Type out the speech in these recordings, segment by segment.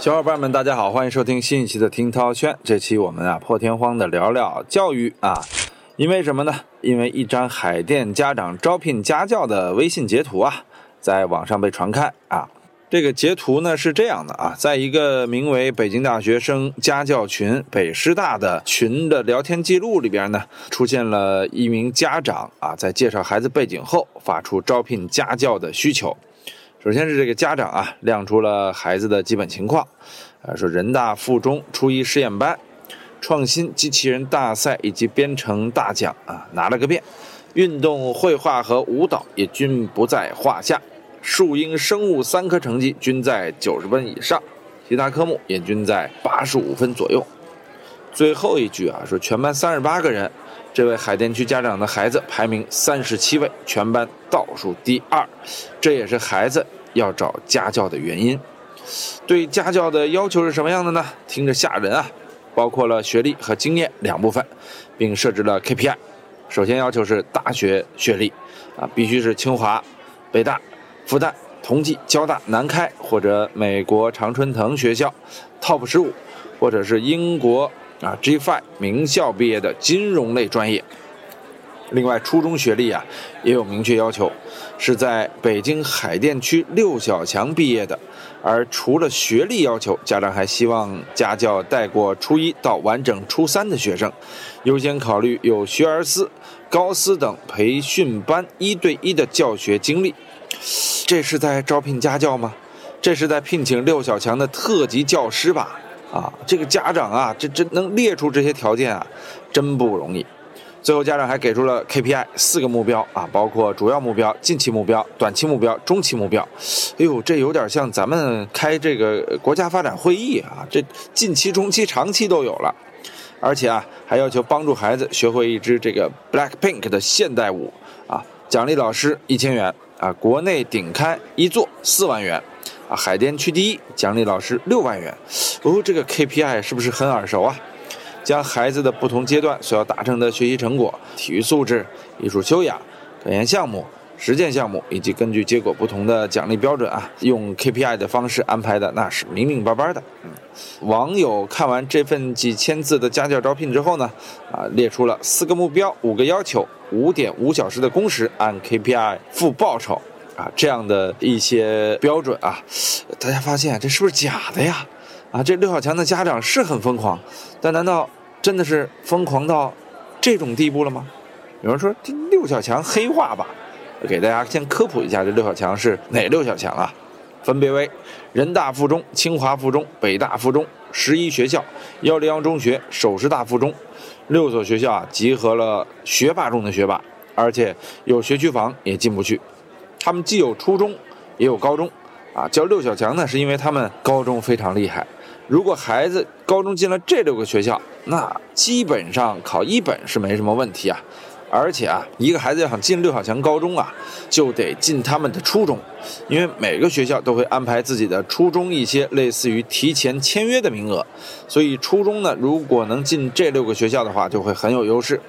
小伙伴们，大家好，欢迎收听新一期的听涛轩。这期我们啊破天荒的聊聊教育啊，因为什么呢？因为一张海淀家长招聘家教的微信截图啊，在网上被传开啊。这个截图呢是这样的啊，在一个名为“北京大学生家教群”北师大的群的聊天记录里边呢，出现了一名家长啊，在介绍孩子背景后，发出招聘家教的需求。首先是这个家长啊，亮出了孩子的基本情况，啊，说人大附中初一实验班，创新机器人大赛以及编程大奖啊拿了个遍，运动绘画和舞蹈也均不在话下，数英生物三科成绩均在九十分以上，其他科目也均在八十五分左右。最后一句啊，说全班三十八个人。这位海淀区家长的孩子排名三十七位，全班倒数第二，这也是孩子要找家教的原因。对家教的要求是什么样的呢？听着吓人啊！包括了学历和经验两部分，并设置了 KPI。首先要求是大学学历，啊，必须是清华、北大、复旦、同济、交大、南开或者美国常春藤学校 TOP 十五，或者是英国。啊，G5 名校毕业的金融类专业。另外，初中学历啊也有明确要求，是在北京海淀区六小强毕业的。而除了学历要求，家长还希望家教带过初一到完整初三的学生，优先考虑有学而思、高思等培训班一对一的教学经历。这是在招聘家教吗？这是在聘请六小强的特级教师吧？啊，这个家长啊，这这能列出这些条件啊，真不容易。最后，家长还给出了 KPI 四个目标啊，包括主要目标、近期目标、短期目标、中期目标。哎呦，这有点像咱们开这个国家发展会议啊，这近期、中期、长期都有了。而且啊，还要求帮助孩子学会一支这个 Black Pink 的现代舞啊，奖励老师一千元啊，国内顶开一座四万元。啊，海淀区第一，奖励老师六万元。哦，这个 KPI 是不是很耳熟啊？将孩子的不同阶段所要达成的学习成果、体育素质、艺术修养、科研项目、实践项目，以及根据结果不同的奖励标准啊，用 KPI 的方式安排的，那是明明白白的。嗯，网友看完这份几千字的家教招聘之后呢，啊，列出了四个目标、五个要求、五点五小时的工时，按 KPI 付报酬。啊，这样的一些标准啊，大家发现这是不是假的呀？啊，这六小强的家长是很疯狂，但难道真的是疯狂到这种地步了吗？有人说这六小强黑化吧，给大家先科普一下，这六小强是哪六小强啊？分别为人大附中、清华附中、北大附中、十一学校、幺零幺中学、首师大附中六所学校啊，集合了学霸中的学霸，而且有学区房也进不去。他们既有初中，也有高中，啊，叫六小强呢，是因为他们高中非常厉害。如果孩子高中进了这六个学校，那基本上考一本是没什么问题啊。而且啊，一个孩子要想进六小强高中啊，就得进他们的初中，因为每个学校都会安排自己的初中一些类似于提前签约的名额，所以初中呢，如果能进这六个学校的话，就会很有优势，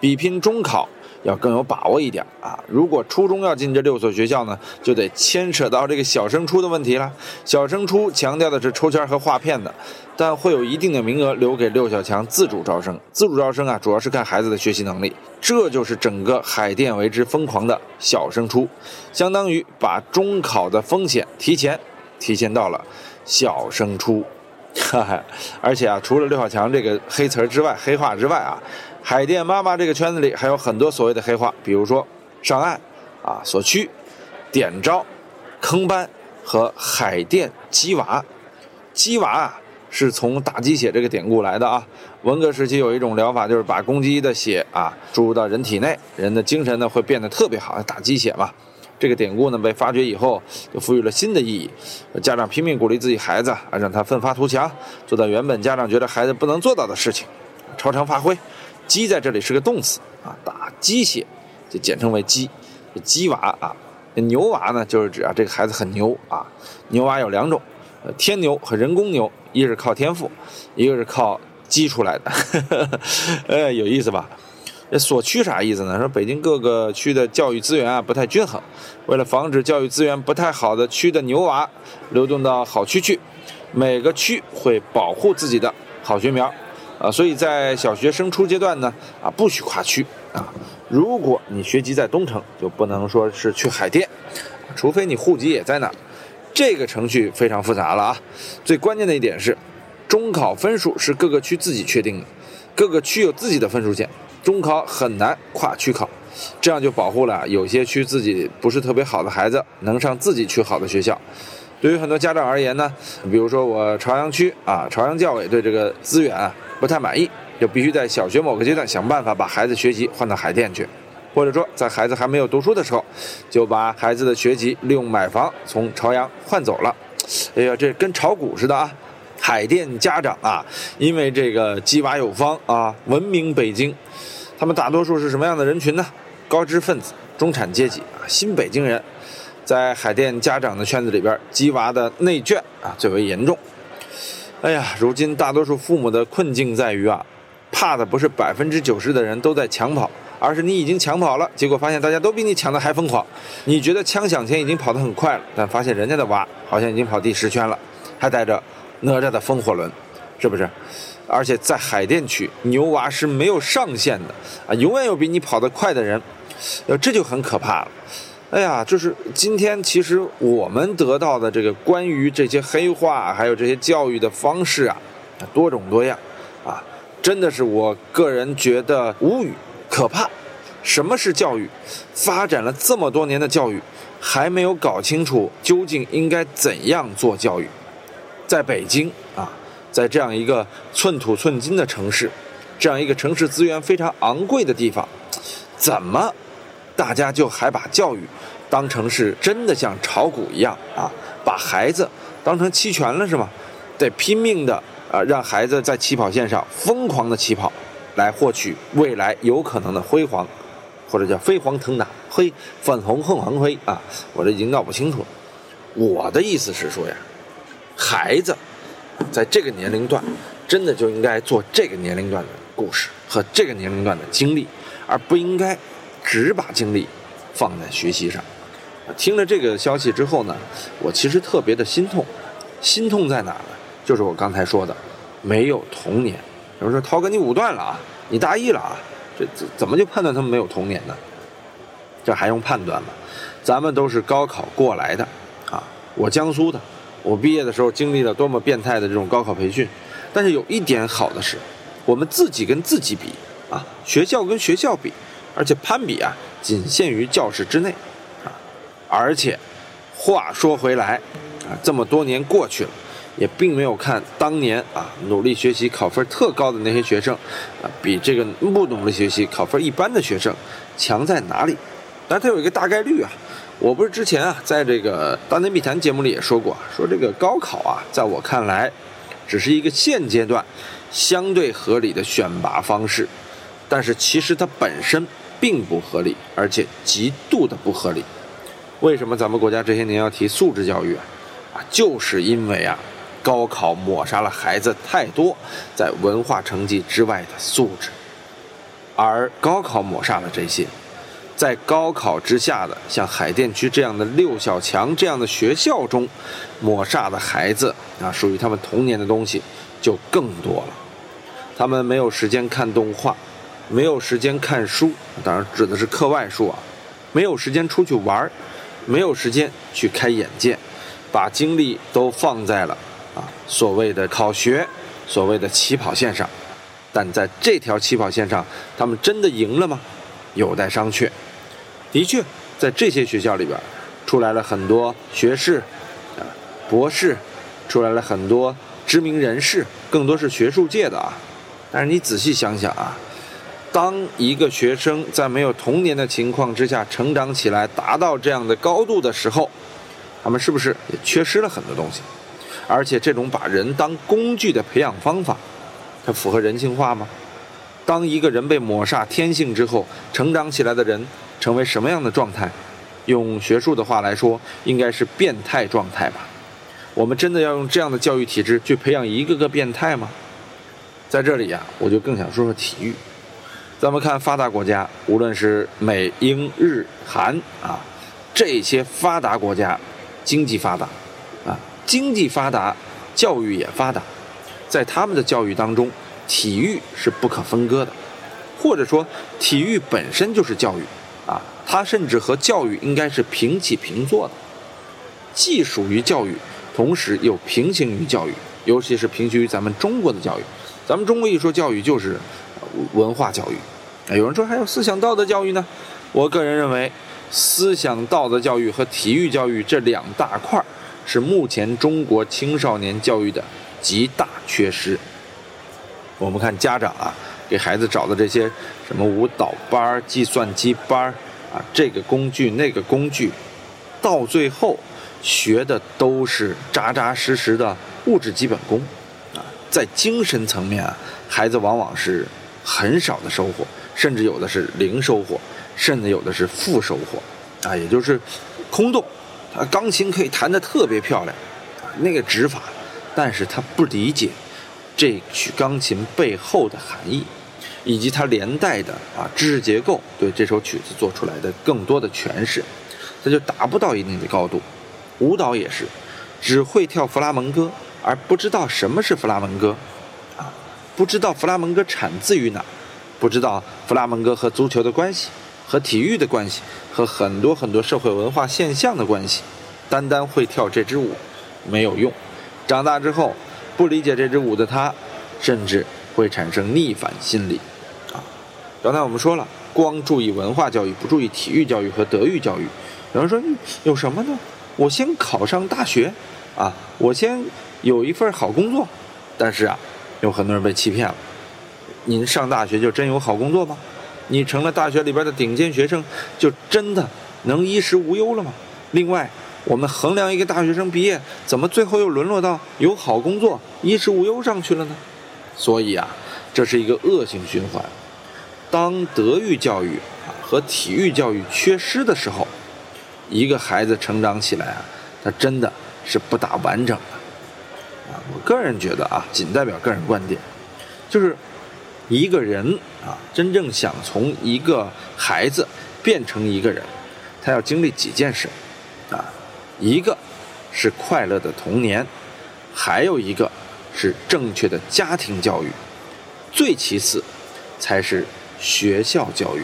比拼中考。要更有把握一点啊！如果初中要进这六所学校呢，就得牵扯到这个小升初的问题了。小升初强调的是抽签和划片的，但会有一定的名额留给六小强自主招生。自主招生啊，主要是看孩子的学习能力。这就是整个海淀为之疯狂的小升初，相当于把中考的风险提前提前到了小升初。哈哈，而且啊，除了六小强这个黑词儿之外，黑话之外啊。海淀妈妈这个圈子里还有很多所谓的黑话，比如说上岸、啊所趋、点招、坑班和海淀鸡娃。鸡娃啊是从打鸡血这个典故来的啊。文革时期有一种疗法，就是把公鸡的血啊注入到人体内，人的精神呢会变得特别好，打鸡血嘛。这个典故呢被发掘以后，就赋予了新的意义。家长拼命鼓励自己孩子啊，让他奋发图强，做到原本家长觉得孩子不能做到的事情，超常发挥。鸡在这里是个动词啊，打鸡血就简称为鸡，鸡娃啊。牛娃呢，就是指啊这个孩子很牛啊。牛娃有两种，天牛和人工牛，一是靠天赋，一个是靠鸡出来的。呃，有意思吧？这所区啥意思呢？说北京各个区的教育资源啊不太均衡，为了防止教育资源不太好的区的牛娃流动到好区去，每个区会保护自己的好学苗，啊，所以在小学升初阶段呢，啊，不许跨区啊。如果你学籍在东城，就不能说是去海淀，除非你户籍也在那儿。这个程序非常复杂了啊。最关键的一点是，中考分数是各个区自己确定的，各个区有自己的分数线，中考很难跨区考。这样就保护了有些区自己不是特别好的孩子能上自己区好的学校。对于很多家长而言呢，比如说我朝阳区啊，朝阳教委对这个资源啊不太满意，就必须在小学某个阶段想办法把孩子学籍换到海淀去，或者说在孩子还没有读书的时候，就把孩子的学籍利用买房从朝阳换走了。哎呀，这跟炒股似的啊！海淀家长啊，因为这个鸡娃有方啊，闻名北京。他们大多数是什么样的人群呢？高知分子、中产阶级啊，新北京人。在海淀家长的圈子里边，鸡娃的内卷啊最为严重。哎呀，如今大多数父母的困境在于啊，怕的不是百分之九十的人都在抢跑，而是你已经抢跑了，结果发现大家都比你抢的还疯狂。你觉得枪响前已经跑得很快了，但发现人家的娃好像已经跑第十圈了，还带着哪吒的风火轮，是不是？而且在海淀区，牛娃是没有上限的啊，永远有比你跑得快的人，呃，这就很可怕了。哎呀，就是今天，其实我们得到的这个关于这些黑化，还有这些教育的方式啊，多种多样，啊，真的是我个人觉得无语，可怕。什么是教育？发展了这么多年的教育，还没有搞清楚究竟应该怎样做教育。在北京啊，在这样一个寸土寸金的城市，这样一个城市资源非常昂贵的地方，怎么？大家就还把教育当成是真的像炒股一样啊，把孩子当成期权了是吗？得拼命的啊，让孩子在起跑线上疯狂的起跑，来获取未来有可能的辉煌，或者叫飞黄腾达，嘿粉红凤凰灰啊！我这已经闹不清楚了。我的意思是说呀，孩子在这个年龄段，真的就应该做这个年龄段的故事和这个年龄段的经历，而不应该。只把精力放在学习上，听了这个消息之后呢，我其实特别的心痛。心痛在哪呢？就是我刚才说的，没有童年。有人说涛哥你武断了啊，你大意了啊，这怎怎么就判断他们没有童年呢？这还用判断吗？咱们都是高考过来的啊，我江苏的，我毕业的时候经历了多么变态的这种高考培训。但是有一点好的是，我们自己跟自己比啊，学校跟学校比。而且攀比啊，仅限于教室之内，啊，而且话说回来，啊，这么多年过去了，也并没有看当年啊努力学习考分特高的那些学生，啊，比这个不努力学习考分一般的学生强在哪里？但它有一个大概率啊，我不是之前啊在这个大内密谈节目里也说过，说这个高考啊，在我看来，只是一个现阶段相对合理的选拔方式，但是其实它本身。并不合理，而且极度的不合理。为什么咱们国家这些年要提素质教育啊？啊，就是因为啊，高考抹杀了孩子太多在文化成绩之外的素质，而高考抹杀了这些，在高考之下的像海淀区这样的六小强这样的学校中，抹杀的孩子啊，属于他们童年的东西就更多了。他们没有时间看动画。没有时间看书，当然指的是课外书啊。没有时间出去玩没有时间去开眼界，把精力都放在了啊所谓的考学，所谓的起跑线上。但在这条起跑线上，他们真的赢了吗？有待商榷。的确，在这些学校里边，出来了很多学士，啊，博士，出来了很多知名人士，更多是学术界的啊。但是你仔细想想啊。当一个学生在没有童年的情况之下成长起来，达到这样的高度的时候，他们是不是也缺失了很多东西？而且这种把人当工具的培养方法，它符合人性化吗？当一个人被抹杀天性之后，成长起来的人成为什么样的状态？用学术的话来说，应该是变态状态吧？我们真的要用这样的教育体制去培养一个个变态吗？在这里呀，我就更想说说体育。咱们看发达国家，无论是美、英、日、韩啊，这些发达国家，经济发达，啊，经济发达教育也发达，在他们的教育当中，体育是不可分割的，或者说体育本身就是教育啊，它甚至和教育应该是平起平坐的，既属于教育，同时又平行于教育，尤其是平行于咱们中国的教育。咱们中国一说教育就是文化教育，有人说还有思想道德教育呢。我个人认为，思想道德教育和体育教育这两大块是目前中国青少年教育的极大缺失。我们看家长啊，给孩子找的这些什么舞蹈班、计算机班啊，这个工具那个工具，到最后学的都是扎扎实实的物质基本功。在精神层面啊，孩子往往是很少的收获，甚至有的是零收获，甚至有的是负收获，啊，也就是空洞。他钢琴可以弹得特别漂亮，那个指法，但是他不理解这曲钢琴背后的含义，以及它连带的啊知识结构对这首曲子做出来的更多的诠释，他就达不到一定的高度。舞蹈也是，只会跳弗拉门戈。而不知道什么是弗拉门戈，啊，不知道弗拉门戈产自于哪，不知道弗拉门戈和足球的关系，和体育的关系，和很多很多社会文化现象的关系，单单会跳这支舞没有用，长大之后不理解这支舞的他，甚至会产生逆反心理，啊，刚才我们说了，光注意文化教育，不注意体育教育和德育教育，有人说有什么呢？我先考上大学，啊，我先。有一份好工作，但是啊，有很多人被欺骗了。您上大学就真有好工作吗？你成了大学里边的顶尖学生，就真的能衣食无忧了吗？另外，我们衡量一个大学生毕业，怎么最后又沦落到有好工作、衣食无忧上去了呢？所以啊，这是一个恶性循环。当德育教育和体育教育缺失的时候，一个孩子成长起来啊，他真的是不大完整的。啊我个人觉得啊，仅代表个人观点，就是一个人啊，真正想从一个孩子变成一个人，他要经历几件事啊，一个是快乐的童年，还有一个是正确的家庭教育，最其次才是学校教育，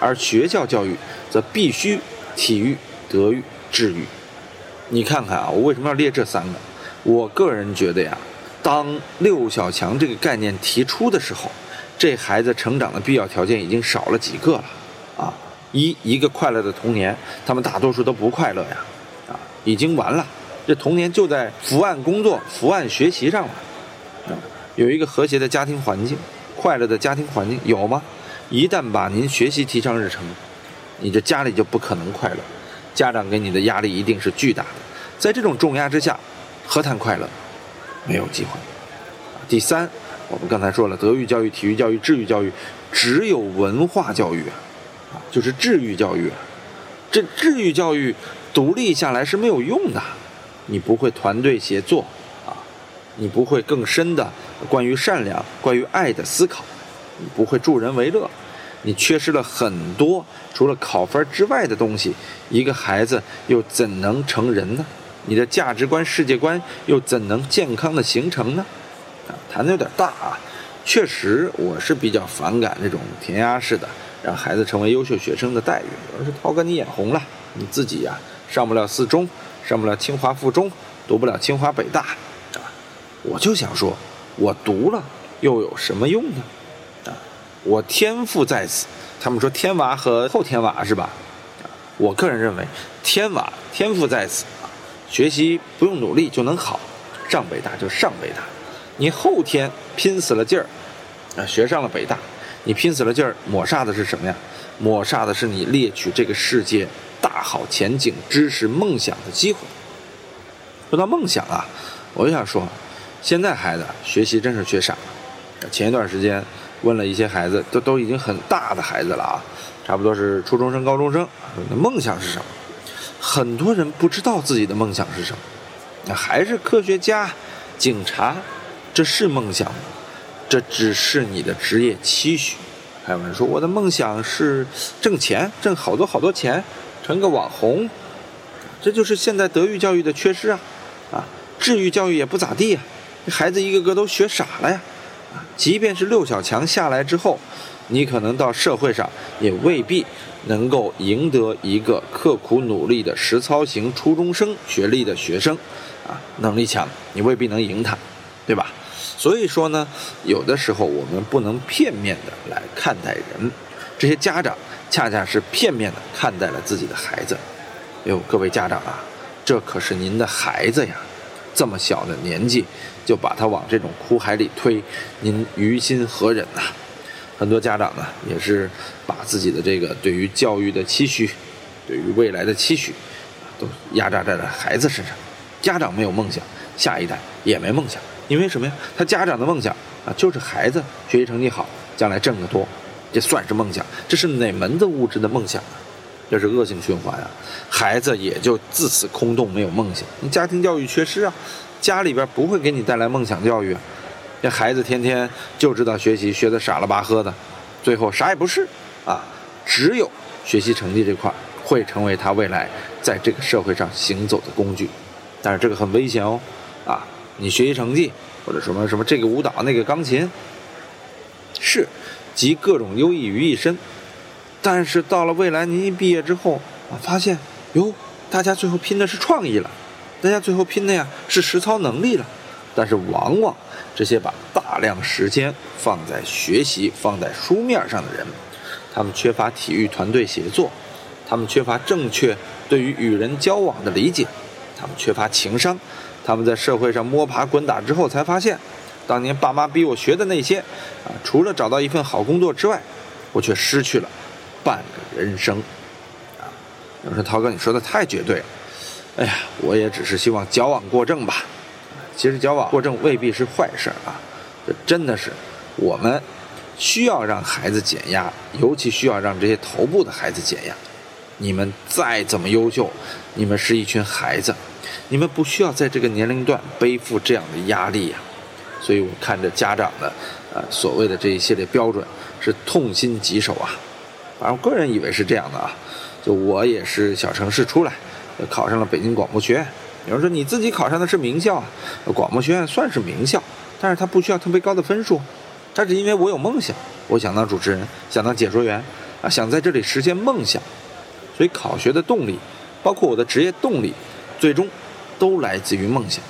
而学校教育则必须体育、德育、智育。你看看啊，我为什么要列这三个？我个人觉得呀，当六小强这个概念提出的时候，这孩子成长的必要条件已经少了几个了，啊，一一个快乐的童年，他们大多数都不快乐呀，啊，已经完了，这童年就在伏案工作、伏案学习上了，啊，有一个和谐的家庭环境，快乐的家庭环境有吗？一旦把您学习提上日程，你这家里就不可能快乐，家长给你的压力一定是巨大的，在这种重压之下。何谈快乐？没有机会。第三，我们刚才说了，德育教育、体育教育、智育教育，只有文化教育啊，就是智育教育。这智育教育独立下来是没有用的，你不会团队协作啊，你不会更深的关于善良、关于爱的思考，你不会助人为乐，你缺失了很多除了考分之外的东西，一个孩子又怎能成人呢？你的价值观、世界观又怎能健康的形成呢？啊，谈的有点大啊。确实，我是比较反感这种填鸭式的让孩子成为优秀学生的待遇。有人说：“涛哥，你眼红了，你自己呀上不了四中，上不了清华附中，读不了清华北大，啊，我就想说，我读了又有什么用呢？啊，我天赋在此。他们说天娃和后天娃是吧？啊，我个人认为天娃天赋在此。学习不用努力就能好，上北大就上北大。你后天拼死了劲儿，啊，学上了北大，你拼死了劲儿抹煞的是什么呀？抹煞的是你猎取这个世界大好前景、知识梦想的机会。说到梦想啊，我就想说，现在孩子学习真是学傻了。前一段时间问了一些孩子，都都已经很大的孩子了啊，差不多是初中生、高中生，那梦想是什么？很多人不知道自己的梦想是什么，那还是科学家、警察，这是梦想吗？这只是你的职业期许。还有人说我的梦想是挣钱，挣好多好多钱，成个网红。这就是现在德育教育的缺失啊！啊，智育教育也不咋地呀，孩子一个个都学傻了呀。即便是六小强下来之后，你可能到社会上也未必能够赢得一个刻苦努力的实操型初中生学历的学生，啊，能力强，你未必能赢他，对吧？所以说呢，有的时候我们不能片面的来看待人，这些家长恰恰是片面的看待了自己的孩子。哟，各位家长啊，这可是您的孩子呀，这么小的年纪就把他往这种苦海里推，您于心何忍呐？很多家长呢，也是把自己的这个对于教育的期许，对于未来的期许，都压榨在了孩子身上。家长没有梦想，下一代也没梦想。因为什么呀？他家长的梦想啊，就是孩子学习成绩好，将来挣得多，这算是梦想？这是哪门子物质的梦想啊？这是恶性循环啊！孩子也就自此空洞，没有梦想。你家庭教育缺失啊，家里边不会给你带来梦想教育啊。这孩子天天就知道学习，学的傻了吧呵的，最后啥也不是啊。只有学习成绩这块会成为他未来在这个社会上行走的工具，但是这个很危险哦，啊。你学习成绩，或者什么什么这个舞蹈那个钢琴，是集各种优异于一身，但是到了未来您一毕业之后啊，发现哟，大家最后拼的是创意了，大家最后拼的呀是实操能力了，但是往往这些把大量时间放在学习、放在书面上的人，他们缺乏体育团队协作，他们缺乏正确对于与人交往的理解，他们缺乏情商。他们在社会上摸爬滚打之后，才发现，当年爸妈逼我学的那些，啊，除了找到一份好工作之外，我却失去了半个人生。啊，有人说涛哥，你说的太绝对了。哎呀，我也只是希望矫枉过正吧。其实矫枉过正未必是坏事啊。这真的是，我们需要让孩子减压，尤其需要让这些头部的孩子减压。你们再怎么优秀，你们是一群孩子。你们不需要在这个年龄段背负这样的压力呀，所以我看着家长的，呃，所谓的这一系列标准是痛心疾首啊。反正我个人以为是这样的啊，就我也是小城市出来，考上了北京广播学院。有人说你自己考上的是名校，广播学院算是名校，但是它不需要特别高的分数，它是因为我有梦想，我想当主持人，想当解说员，啊，想在这里实现梦想，所以考学的动力，包括我的职业动力，最终。都来自于梦想。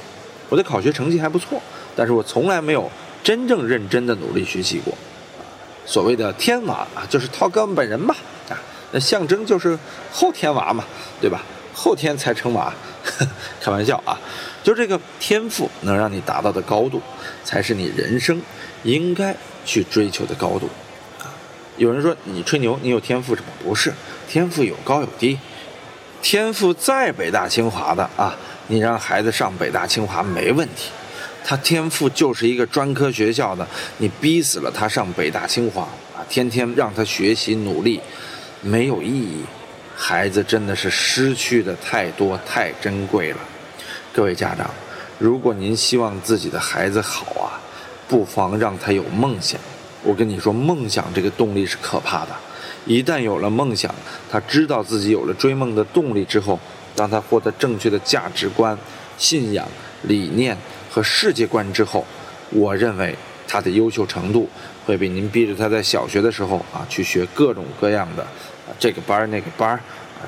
我的考学成绩还不错，但是我从来没有真正认真的努力学习过。所谓的天娃啊，就是涛哥本人吧，啊，那象征就是后天娃嘛，对吧？后天才成娃，开玩笑啊，就这个天赋能让你达到的高度，才是你人生应该去追求的高度。啊，有人说你吹牛，你有天赋什么？不是，天赋有高有低，天赋在北大清华的啊。你让孩子上北大清华没问题，他天赋就是一个专科学校的，你逼死了他上北大清华啊，天天让他学习努力，没有意义。孩子真的是失去的太多太珍贵了。各位家长，如果您希望自己的孩子好啊，不妨让他有梦想。我跟你说，梦想这个动力是可怕的，一旦有了梦想，他知道自己有了追梦的动力之后。当他获得正确的价值观、信仰、理念和世界观之后，我认为他的优秀程度会比您逼着他在小学的时候啊去学各种各样的这个班那个班啊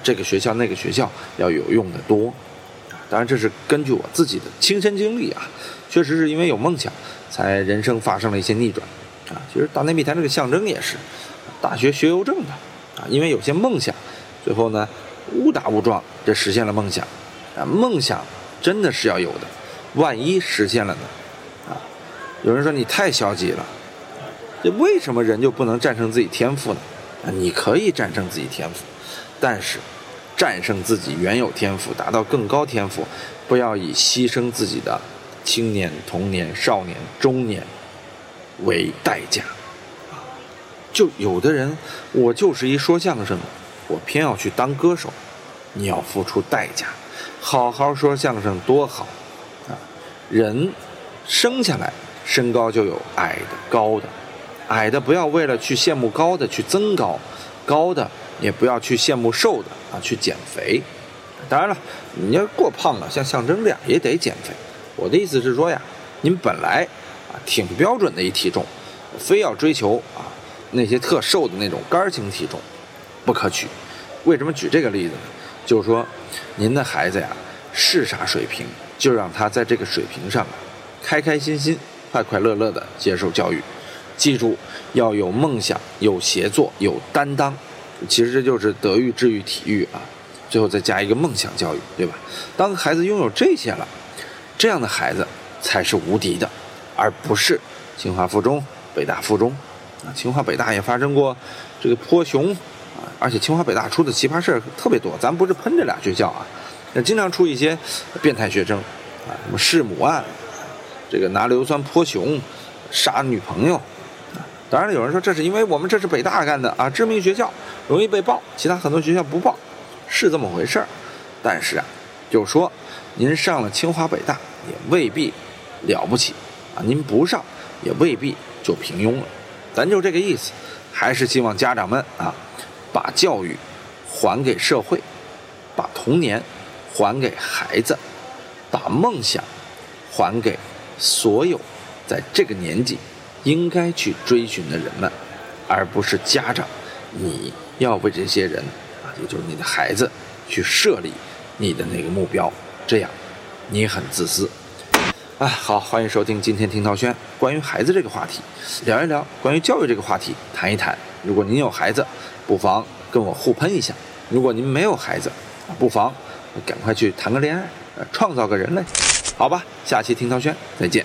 这个学校那个学校要有用的多。当然这是根据我自己的亲身经历啊，确实是因为有梦想，才人生发生了一些逆转啊。其实大内密谈这个象征也是，大学学邮政的啊，因为有些梦想，最后呢。误打误撞，这实现了梦想，啊，梦想真的是要有的，万一实现了呢？啊，有人说你太消极了，这为什么人就不能战胜自己天赋呢？你可以战胜自己天赋，但是战胜自己原有天赋，达到更高天赋，不要以牺牲自己的青年、童年、少年、中年为代价，啊，就有的人，我就是一说相声的。我偏要去当歌手，你要付出代价。好好说相声多好啊！人生下来身高就有矮的、高的，矮的不要为了去羡慕高的去增高，高的也不要去羡慕瘦的啊去减肥。当然了，你要过胖了，像象征这样也得减肥。我的意思是说呀，您本来啊挺标准的一体重，非要追求啊那些特瘦的那种杆型体重，不可取。为什么举这个例子呢？就是说，您的孩子呀是啥水平，就让他在这个水平上开开心心、快快乐乐的接受教育。记住，要有梦想、有协作、有担当。其实这就是德育、智育、体育啊。最后再加一个梦想教育，对吧？当孩子拥有这些了，这样的孩子才是无敌的，而不是清华附中、北大附中啊。清华北大也发生过这个泼熊啊，而且清华北大出的奇葩事儿特别多。咱不是喷这俩学校啊，那经常出一些变态学生啊，什么弑母案，这个拿硫酸泼熊、杀女朋友。当然了，有人说这是因为我们这是北大干的啊，知名学校容易被报，其他很多学校不报。是这么回事儿，但是啊，就说您上了清华北大也未必了不起啊，您不上也未必就平庸了，咱就这个意思，还是希望家长们啊，把教育还给社会，把童年还给孩子，把梦想还给所有在这个年纪应该去追寻的人们，而不是家长，你要为这些人啊。也就是你的孩子去设立你的那个目标，这样你很自私。啊，好，欢迎收听今天听涛轩关于孩子这个话题，聊一聊关于教育这个话题，谈一谈。如果您有孩子，不妨跟我互喷一下；如果您没有孩子，不妨赶快去谈个恋爱，创造个人类。好吧，下期听涛轩再见。